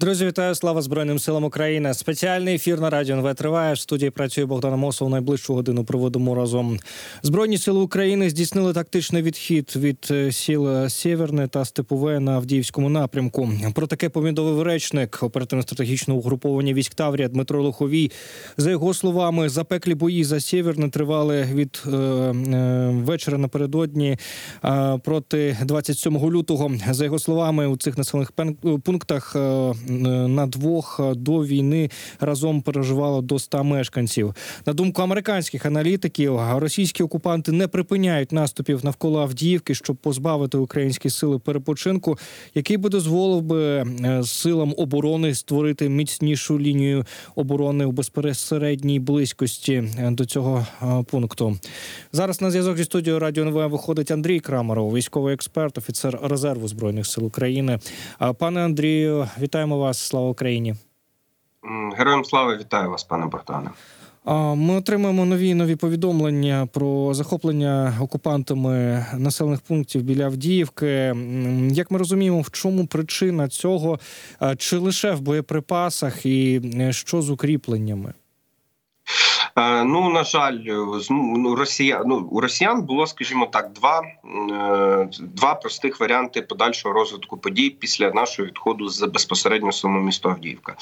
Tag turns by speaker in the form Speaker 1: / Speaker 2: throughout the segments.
Speaker 1: Друзі, вітаю! Слава Збройним силам України. Спеціальний ефір на радіо НВ триває. В студії працює Богдан Мосов. Найближчу годину проводимо разом. Збройні сили України здійснили тактичний відхід від е, сіл Сєверне та Степове на Авдіївському напрямку. Про таке повідомив речник оперативно-стратегічного угруповання військ Таврія Дмитро Лоховій. За його словами, запеклі бої за Сєверне тривали від е, е, вечора напередодні е, проти 27 лютого. За його словами, у цих населених пунктах. Е, на двох е, до війни разом переживало до 100 мешканців. На думку американських аналітиків, російські окупанти не припиняють наступів навколо Авдіївки, щоб позбавити українські сили перепочинку, який би дозволив би е, силам оборони створити міцнішу лінію оборони у безпосередній близькості до цього пункту. Зараз на зв'язок зі студією Радіо НВ виходить Андрій Крамаров, військовий експерт, офіцер резерву збройних сил України. Пане Андрію, вітаємо вас. Слава Україні!
Speaker 2: Героям слава вітаю вас, пане Богдане.
Speaker 1: Ми отримаємо нові нові повідомлення про захоплення окупантами населених пунктів біля Авдіївки. Як ми розуміємо, в чому причина цього? Чи лише в боєприпасах, і е, що з укріпленнями?
Speaker 2: Е, ну на жаль, ну, Росія ну у Росіян було, скажімо так, два е, два простих варіанти подальшого розвитку подій після нашого відходу з безпосередньо самого міста Авдіївка.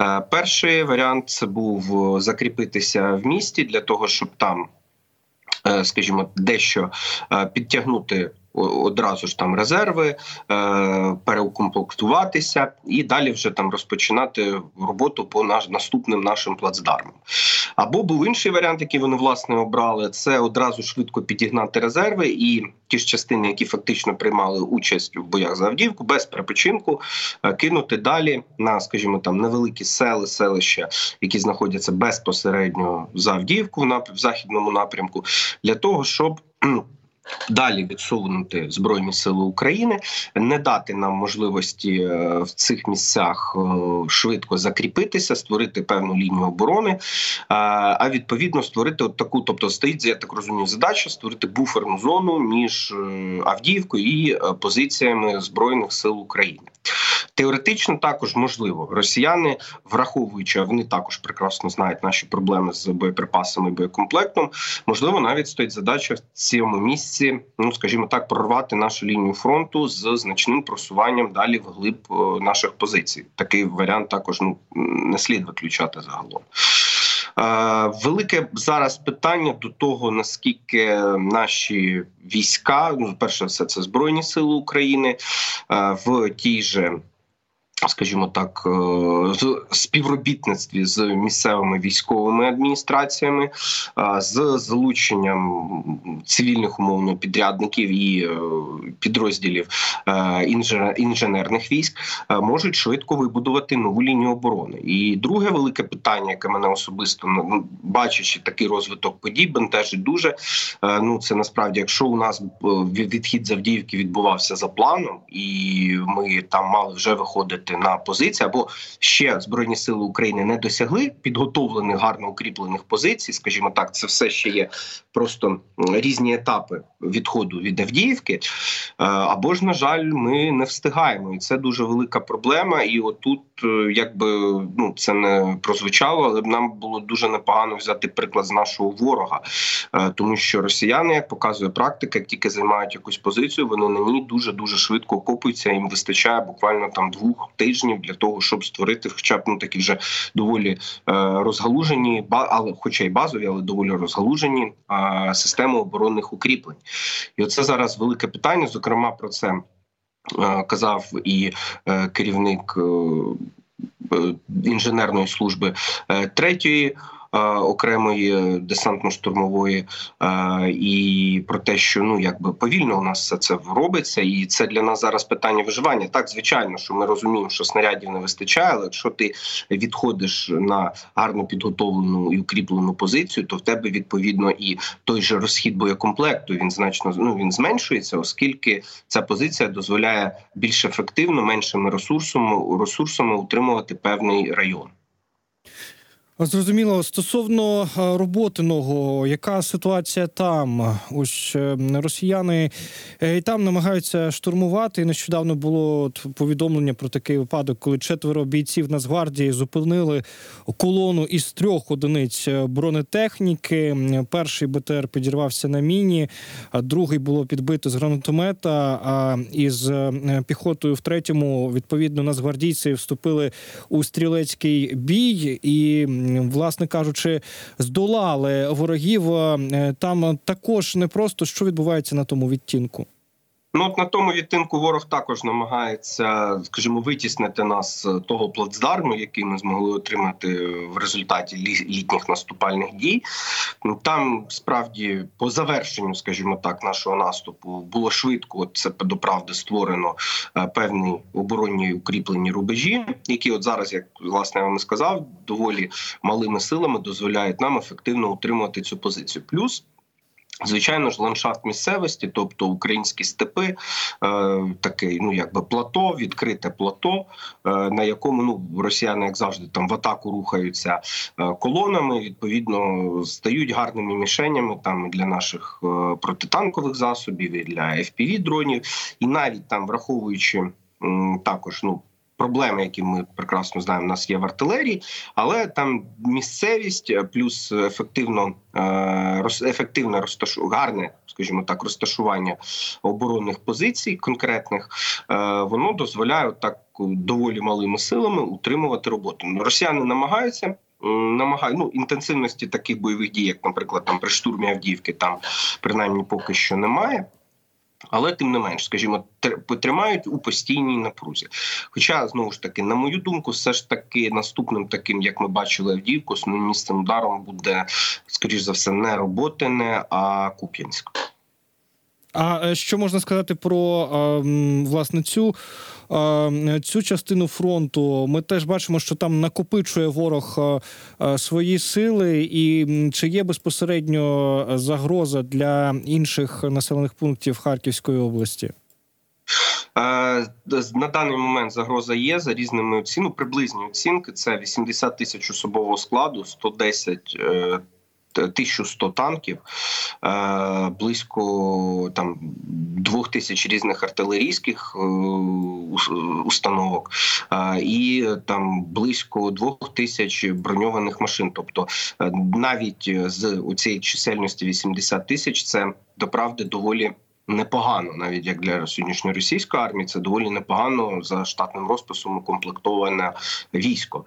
Speaker 2: Е, перший варіант це був закріпитися в місті для того, щоб там, скажімо, дещо підтягнути одразу ж там резерви, е, переукомплектуватися і далі вже там розпочинати роботу по наш наступним нашим плацдармам. Або був інший варіант, який вони власне обрали, це одразу швидко підігнати резерви і ті ж частини, які фактично приймали участь в боях за Авдіївку, без перепочинку е, кинути далі на, скажімо, там невеликі сели, селища, які знаходяться безпосередньо за Авдіївку в західному напрямку, для того, щоб Далі відсунути збройні сили України, не дати нам можливості е, в цих місцях е, швидко закріпитися, створити певну лінію оборони, е, а відповідно створити от таку, тобто стоїть я так розумію, задача створити буферну зону між Авдіївкою і позиціями збройних сил України. Теоретично також можливо росіяни, враховуючи, вони також прекрасно знають наші проблеми з боєприпасами і боєкомплектом. Можливо, навіть стоїть задача в цьому місці, ну скажімо так, прорвати нашу лінію фронту з значним просуванням далі вглиб е, наших позицій. Такий варіант також ну не слід виключати загалом. Е, велике зараз питання до того наскільки наші війська, ну перше все це збройні сили України е, в тій же скажімо так, е, в співробітництві з місцевими військовими адміністраціями, е, з залученням цивільних умовно підрядників і е, підрозділів інженерних військ, можуть швидко вибудувати нову лінію оборони. І друге велике питання, яке мене особисто ну, бачачи такий розвиток подій, бентежить дуже. Ну це насправді, якщо у нас відхід з Авдіївки відбувався за планом, і ми там мали вже виходити виходити на позиції, або ще збройні сили України не досягли підготовлених гарно укріплених позицій. Скажімо так, це все ще є просто різні етапи відходу від Авдіївки. Е, або ж на жаль, ми не встигаємо, і це дуже велика проблема. І отут, е, якби ну це не прозвучало, але б нам було дуже непогано взяти приклад з нашого ворога, е, тому що росіяни, як показує практика, як тільки займають якусь позицію, вони на ній дуже дуже швидко окопуються. Їм вистачає буквально там двох тижнів для того, щоб створити, хоча б ну такі вже доволі е, розгалужені, але хоча й базові, але доволі розгалужені системи оборонних укріплень. І оце зараз велике питання. Зокрема, про це е, казав і е, керівник. Інженерної служби третьої окремої десантно-штурмової, і про те, що ну якби повільно у нас все це робиться, і це для нас зараз питання виживання. Так, звичайно, що ми розуміємо, що снарядів не вистачає, але якщо ти відходиш на гарно підготовлену і укріплену позицію, то в тебе відповідно і той же розхід боєкомплекту він значно ну він зменшується, оскільки ця позиція дозволяє більш ефективно, меншими ресурсами ресурсами утримувати певний район.
Speaker 1: Зрозуміло, стосовно е, роботиного, яка ситуація там? Ось е, росіяни е, і там намагаються штурмувати. І нещодавно було повідомлення про такий випадок, коли четверо бійців Нацгвардії зупинили колону із трьох одиниць бронетехніки. Перший БТР підірвався на міні, другий було підбито з гранатомета. А із піхотою в третьому відповідно нацгвардійці вступили у стрілецький бій і, власне кажучи, здолали ворогів. Е, Там також не просто що відбувається на тому відтінку.
Speaker 2: Ну от на тому відтинку ворог також намагається, скажімо, витіснити нас того плацдарму, який ми змогли отримати в результаті лі- літніх наступальних дій. Ну, Там справді по завершенню, скажімо так, нашого наступу було швидко. От це до правди створено е, певні оборонні укріплені рубежі, які от зараз, як власне я вам сказав, доволі малими силами дозволяють нам ефективно утримувати цю позицію. Плюс Звичайно ж, ландшафт місцевості, тобто українські степи, е, таке, ну якби плато, відкрите плато, е, на якому ну росіяни, як завжди, там в атаку рухаються е, колонами. Відповідно, стають гарними мішенями там для наших е, протитанкових засобів, і для fpv дронів, і навіть там враховуючи також ну. Проблеми, які ми прекрасно знаємо, у нас є в артилерії, але там місцевість е, плюс ефективно е, ефективне розташу гарне, скажімо так, розташування оборонних позицій конкретних, е, воно дозволяє так доволі малими силами утримувати роботу. Ну, Росіяни намагаються. Намагаю ну інтенсивності таких бойових дій, як, наприклад, там при штурмі Авдіївки, там принаймні поки що немає. Але тим не менш, скажімо, тр- тримають у постійній напрузі. Хоча знову ж таки, на мою думку, все ж таки наступним таким, як ми бачили Авдіївку, основним місцем ударом буде скоріш за все не Роботине, а Куп'янськ.
Speaker 1: А е, що можна сказати про власне цю, цю частину фронту? Ми теж бачимо, що там накопичує ворог свої сили, і чи є безпосередньо загроза для інших населених пунктів Харківської області?
Speaker 2: На даний момент загроза є за різними оцінками. Приблизні оцінки це 80 тисяч особового складу, 110 е, т- 1100 танків, е, близько там двох тисяч різних артилерійських е, установок, е, і там близько двох тисяч броньованих машин. Тобто навіть з цієї чисельності 80 тисяч це доправди доволі непогано, навіть як для сьогоднішньої російської армії, це доволі непогано за штатним розписом укомплектоване військо.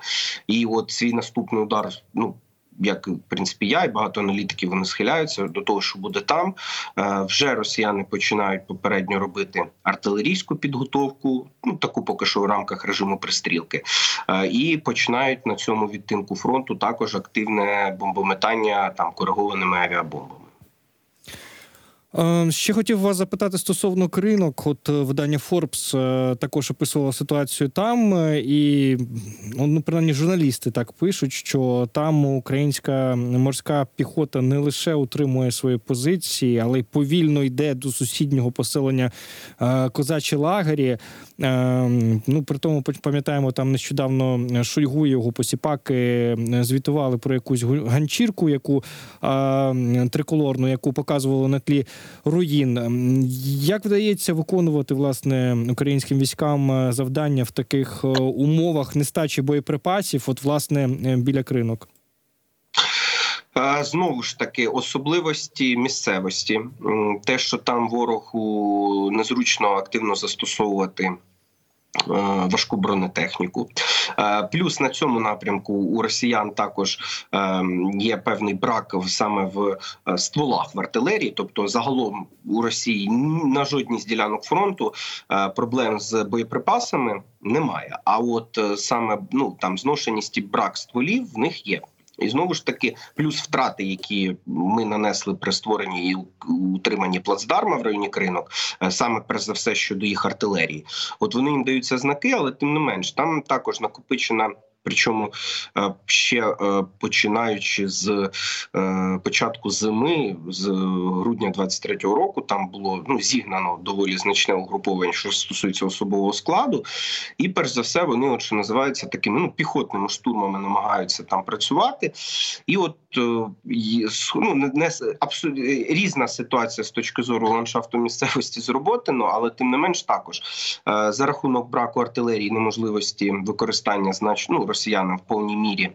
Speaker 2: І от свій наступний удар, ну. Як в принципі я і багато аналітиків вони схиляються до того, що буде там. Е, вже росіяни починають попередньо робити артилерійську підготовку, ну таку поки що в рамках режиму пристрілки, е, і починають на цьому відтинку фронту також активне бомбометання там коригованими авіабомбами.
Speaker 1: Е, Ще хотів вас запитати стосовно кринок. От е, видання Forbes е, також описувало ситуацію там, і ну, ну, принаймні журналісти так пишуть, що там українська морська піхота не лише утримує свої позиції, але й повільно йде до сусіднього поселення козачі лагері. Ну при тому пам'ятаємо, там нещодавно Шойгу його посіпаки звітували про якусь ганчірку, яку триколорну, яку показували на тлі руїн. Ем, Як вдається виконувати власне українським військам е, завдання в таких е, умовах нестачі боєприпасів? От власне е, біля кринок?
Speaker 2: Знову ж таки, особливості місцевості, те, що там ворогу незручно активно застосовувати. Е, Важку бронетехніку, Е, плюс на цьому напрямку у росіян також е, є певний брак саме в стволах в артилерії. Тобто, загалом у Росії на жодній з ділянок фронту проблем з боєприпасами немає. А от саме ну там зношеність і брак стволів в них є. І знову ж таки, плюс втрати, які ми нанесли при створенні і утриманні плацдарма в районі кринок, е, саме перш за все щодо їх артилерії. От вони їм даються знаки, але тим не менш, там також накопичена Причому е, ще е, починаючи з е, початку зими, з грудня 23-го року, там було ну зігнано доволі значне угруповання, що стосується особового складу, і перш за все вони, от що називається такими ну піхотними штурмами, намагаються там працювати. І от ну, не абсолютно різна ситуація з точки зору ландшафту місцевості зроботено, але тим не менш також за рахунок браку артилерії, неможливості використання значно ну, росіянам в повній мірі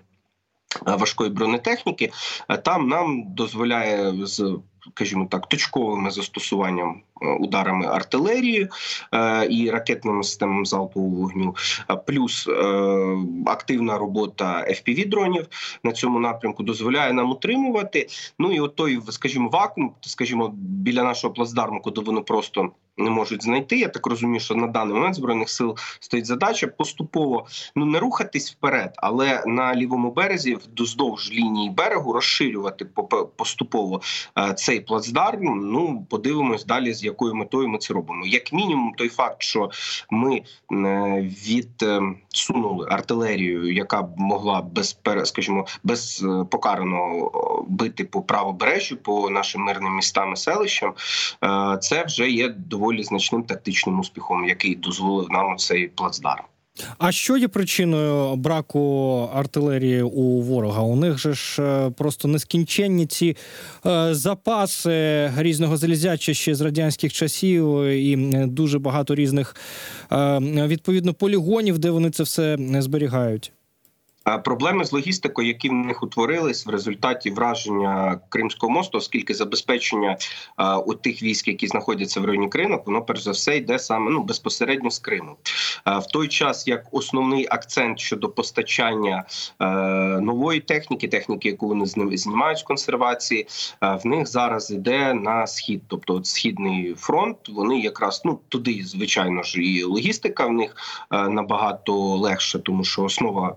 Speaker 2: важкої бронетехніки, там нам дозволяє з скажімо так, точковими застосуванням е, ударами артилерії е, і ракетними системами залпового вогню, плюс е, активна робота fpv дронів на цьому напрямку дозволяє нам утримувати. Ну і от той, скажімо, вакуум, скажімо, біля нашого плацдарму, куди воно просто не можуть знайти. Я так розумію, що на даний момент збройних сил стоїть задача поступово ну не рухатись вперед, але на лівому березі вздовж лінії берегу розширювати поступово е, цей плацдарм. Ну подивимось далі, з якою метою ми це робимо. Як мінімум, той факт, що ми е, відсунули артилерію, яка б могла без скажімо, без е, покарано бити по правобережжю, по нашим мирним містам і селищам, це вже є доволі значним тактичним успіхом, який дозволив нам цей плацдарм.
Speaker 1: А що є причиною браку артилерії у ворога? У них же ж е, просто нескінченні ці е, запаси різного залізяча ще з радянських часів, і дуже багато різних е, відповідно полігонів, де вони це все зберігають.
Speaker 2: Проблеми з логістикою, які в них утворились в результаті враження Кримського мосту, оскільки забезпечення а, у тих військ, які знаходяться в районі Кринок, воно перш за все йде саме ну безпосередньо з Криму. А, в той час як основний акцент щодо постачання а, нової техніки, техніки, яку вони знімають з консервації, в них зараз йде на схід, тобто от східний фронт. Вони якраз ну туди, звичайно ж, і логістика в них набагато легше, тому що основа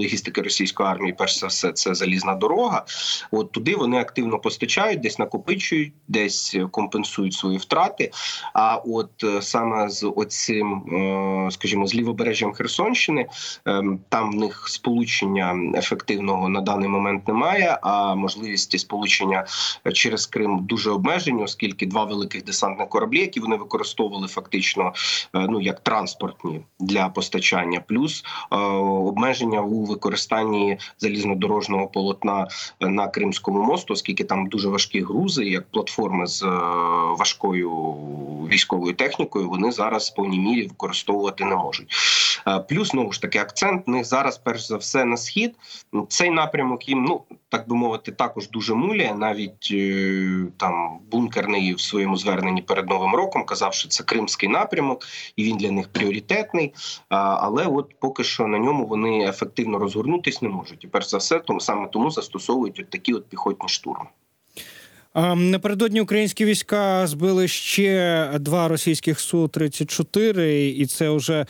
Speaker 2: логістики російської армії, перш за все, це залізна дорога. От туди вони активно постачають, десь накопичують, десь компенсують свої втрати. А от е, саме з оцим, е, скажімо, з лівобережжям Херсонщини, ем, там в них сполучення ефективного на даний момент немає. А можливості сполучення через Крим дуже обмежені, оскільки два великих десантних кораблі, які вони використовували фактично е, ну як транспортні для постачання, плюс обмеження у використанні залізнодорожного полотна на Кримському мосту, оскільки там дуже важкі грузи, як платформи з е, важкою військовою технікою, вони зараз в повній мірі використовувати не можуть. Е, плюс знову ж таки акцент них зараз, перш за все, на схід. Цей напрямок їм, ну так би мовити, також дуже муляє. Навіть е, там бункерний в своєму зверненні перед новим роком казав, що це кримський напрямок, і він для них пріоритетний. Але от поки що на ньому вони ефективно розгорнутися не можуть. І перш за все, тому саме тому застосовують от такі от піхотні штурми.
Speaker 1: Напередодні українські війська збили ще два російських су 34 і це вже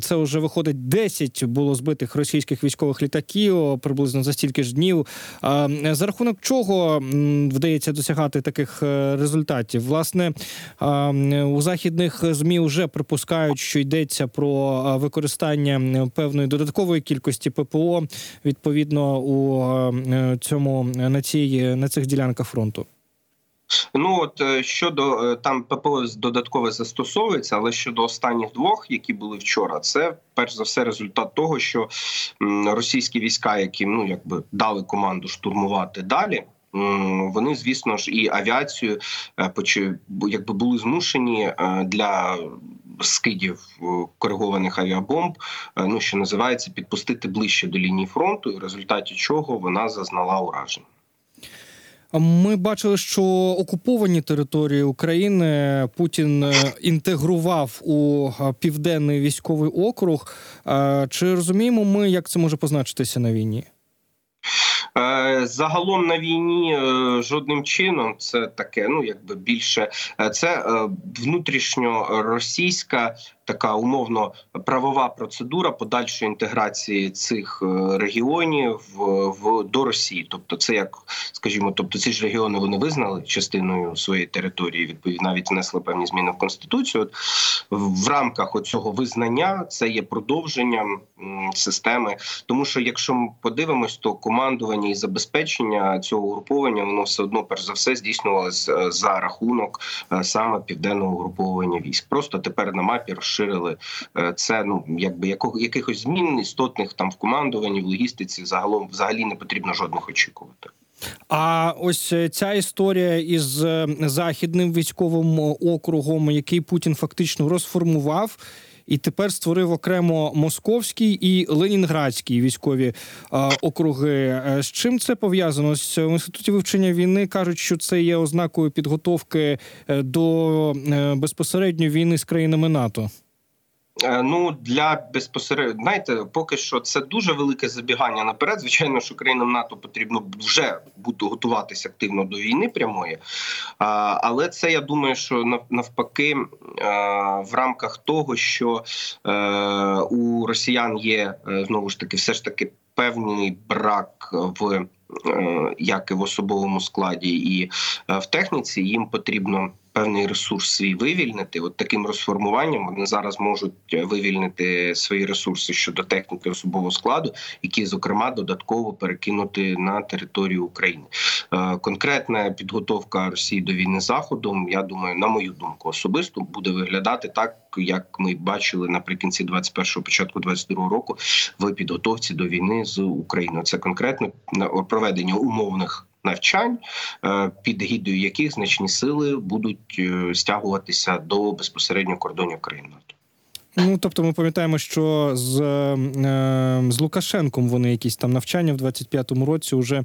Speaker 1: це вже виходить 10 було збитих російських військових літаків приблизно за стільки ж днів. За рахунок чого вдається досягати таких е, результатів? Власне у західних змі вже припускають, що йдеться про використання певної додаткової кількості ППО відповідно у е, цьому на цій на цих ділянка фронту?
Speaker 2: Ну от е, щодо е, там ППО додатково застосовується, але щодо останніх двох, які були вчора, це перш за все результат того, що російські війська, які ну якби дали команду штурмувати далі. Вони, звісно ж, і авіацію е, якби були змушені для скидів коригованих авіабомб, ну що називається, підпустити ближче до лінії фронту, в результаті чого вона зазнала ураження.
Speaker 1: Ми бачили, що окуповані території України Путін е, інтегрував у е, південний військовий округ. Е, чи розуміємо ми, як це може позначитися на війні?
Speaker 2: Загалом на війні жодним чином це таке. Ну якби більше це внутрішньо російська така умовно правова процедура подальшої інтеграції цих е, регіонів в, в до Росії. Тобто, це як скажімо, тобто ці ж регіони вони визнали частиною своєї території. Відповідно, навіть внесли певні зміни в конституцію. От в рамках цього визнання це є продовженням системи. Тому що якщо ми подивимось, то командування і забезпечення цього угруповання воно все одно перш за все здійснювалося е, за рахунок е, саме південного угруповування військ. Просто тепер на мапі розширили е, це. Ну якби якого якихось змін істотних там в командуванні, в логістиці загалом взагалі не потрібно жодних очікувати.
Speaker 1: А ось е, ця історія із е, західним військовим округом, який Путін фактично розформував. І тепер створив окремо московський і ленінградський військові е, округи. З чим це пов'язано? В інституті вивчення війни кажуть, що це є ознакою підготовки до безпосередньої війни з країнами НАТО.
Speaker 2: Е, Ну для безпосередньо знаєте, поки що це дуже велике забігання наперед. Звичайно, що країнам НАТО потрібно вже бути готуватися активно до війни прямої. А, але це я думаю, що навпаки е, в рамках того, що е, у росіян є е, знову ж таки, все ж таки певний брак в. е, Як і в особовому складі, і е, в техніці їм потрібно певний ресурс свій вивільнити. От таким розформуванням вони зараз можуть е, вивільнити свої ресурси щодо техніки особового складу, які зокрема додатково перекинути на територію України. Е, Конкретна підготовка Росії до війни заходом, я думаю, на мою думку, особисто буде виглядати так, як ми бачили наприкінці 21-го, початку 22-го року в підготовці до війни з Україною. Це конкретно проведення умовних навчань, е, під гідою яких значні сили будуть е, стягуватися до безпосередньо кордонів країн НАТО.
Speaker 1: Ну тобто, ми пам'ятаємо, що з, е, з Лукашенком вони якісь там навчання в 25-му році вже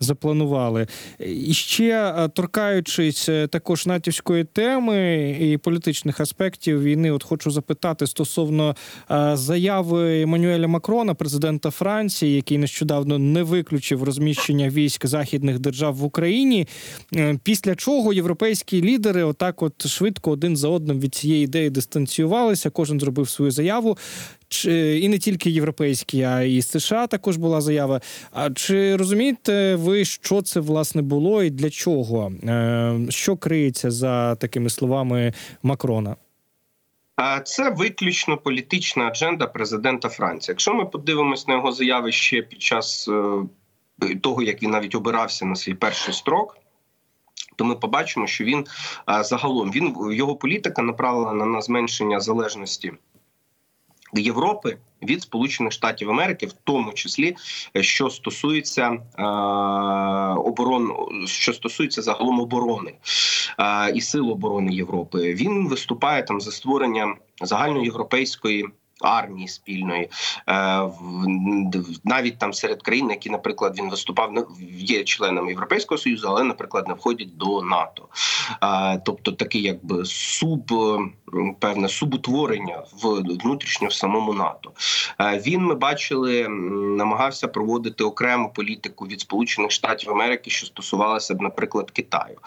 Speaker 1: запланували. І ще е, торкаючись е, також натівської теми і політичних аспектів війни, от хочу запитати стосовно е, заяви Еммануеля Макрона, президента Франції, який нещодавно не виключив розміщення військ західних держав в Україні. Е, Після чого європейські лідери отак, от швидко один за одним від цієї ідеї дистанціювалися. Кожен зробив свою заяву. Чи і не тільки європейські, а і США також була заява. А чи розумієте ви, що це власне було і для чого? Е, Що криється за такими словами Макрона?
Speaker 2: А це виключно політична адженда президента Франції. Якщо ми подивимось на його заяви ще під час е, того, як він навіть обирався на свій перший строк. То ми побачимо, що він е, загалом він його політика направлена на зменшення залежності Європи від Сполучених Штатів Америки, в тому числі е, що стосується е, оборон, що стосується загалом оборони е, і сил оборони Європи. Він виступає там за створення загальноєвропейської. Армії спільної е, в- навіть там серед країн, які, наприклад, він виступав не- є членами Європейського союзу, але, наприклад, не входять до НАТО. Е, тобто, таке якби суб певне субутворення внутрішньо в самому НАТО. Е, Він ми бачили, намагався проводити окрему політику від Сполучених Штатів Америки, що стосувалася б, наприклад, Китаю.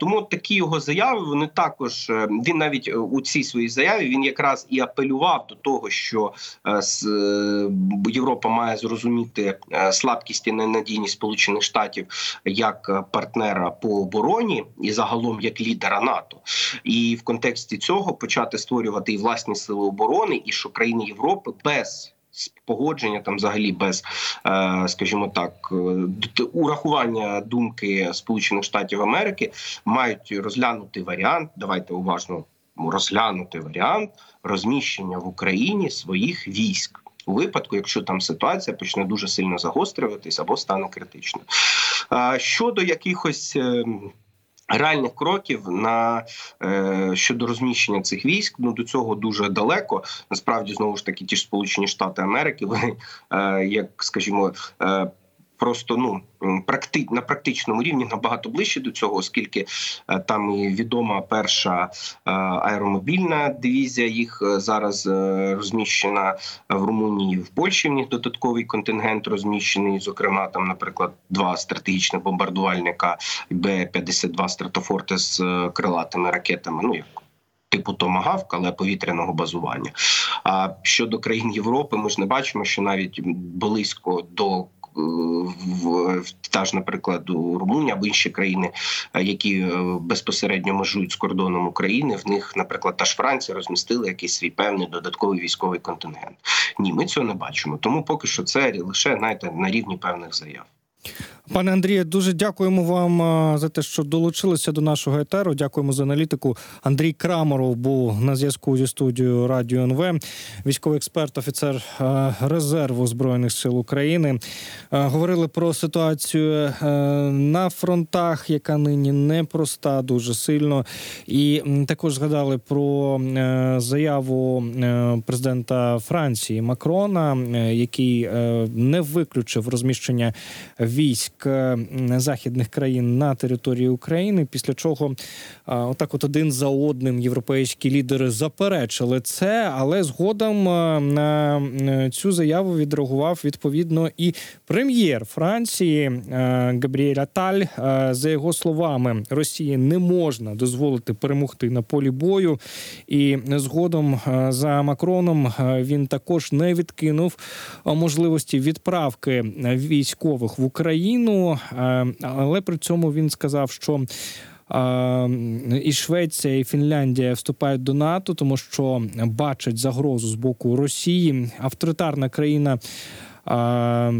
Speaker 2: Тому такі його заяви вони також він навіть у цій своїй заяві він якраз і апелював до того, що е, е, Європа має зрозуміти е, слабкість і ненадійність Сполучених Штатів як партнера по обороні і загалом як лідера НАТО, і в контексті цього почати створювати і власні сили оборони, і що країни Європи без погодження там, взагалі без, скажімо так, урахування думки Сполучених Штатів Америки мають розглянути варіант. Давайте уважно розглянути варіант розміщення в Україні своїх військ. У випадку, якщо там ситуація почне дуже сильно загострюватись або стане критичною. Щодо якихось е, реальних кроків на е, щодо розміщення цих військ, ну до цього дуже далеко. Насправді, знову ж таки, ті ж Сполучені Штати Америки, вони е, як скажімо. Е, Просто ну практи на практичному рівні набагато ближче до цього, оскільки е, там і відома перша е, аеромобільна дивізія. Їх е, зараз розміщена в Румунії, в Польщі. В них додатковий контингент розміщений. Зокрема, там, наприклад, два стратегічних бомбардувальника Б-52 стратофорти з крилатими ракетами. Ну як Типу Томагавк, але повітряного базування. А щодо країн Європи, ми ж не бачимо, що навіть близько до в, та ж, наприклад, Румунія або інші країни, е, які е, безпосередньо межують з кордоном України, в них, наприклад, та ж Франція розмістили якийсь свій певний додатковий військовий контингент. Ні, ми цього не бачимо. Тому поки що це лише знаєте, на рівні певних заяв.
Speaker 1: Пане Андрію, дуже дякуємо вам за те, що долучилися до нашого етеру. Дякуємо за аналітику. Андрій Крамаров був на зв'язку зі студією Радіо НВ, військовий експерт, офіцер резерву збройних сил України. Говорили про ситуацію е, на фронтах, яка нині непроста, дуже сильно. І також згадали про е, заяву е, президента Франції Макрона, який не виключив розміщення військ е, західних країн на території України. Після чого отак, от один за одним європейські лідери заперечили це, але згодом е, на е, цю заяву відреагував відповідно і прем'єр Франції е, Габріель Аталь. Е, За його словами, Росії не можна дозволити перемогти на полі бою. І згодом е, за Макроном е, він також не відкинув е, можливості відправки е, військових в Україну, е, але при цьому він сказав, що. е, І Швеція, і Фінляндія вступають до НАТО, тому що бачать загрозу з боку Росії. Авторитарна країна е,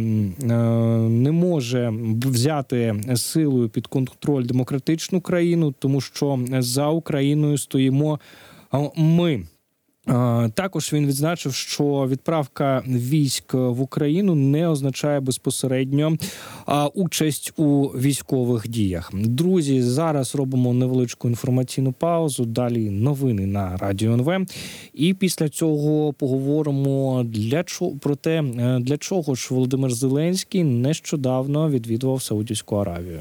Speaker 1: не може взяти силою під контроль демократичну країну, тому що за Україною стоїмо ми. Е, Також він відзначив, що відправка військ в Україну не означає безпосередньо участь у військових діях. Друзі, зараз робимо невеличку інформаційну паузу. Далі новини на радіо НВ. І після цього поговоримо для чого про те, е, для чого ж Володимир Зеленський нещодавно відвідував Саудівську Аравію.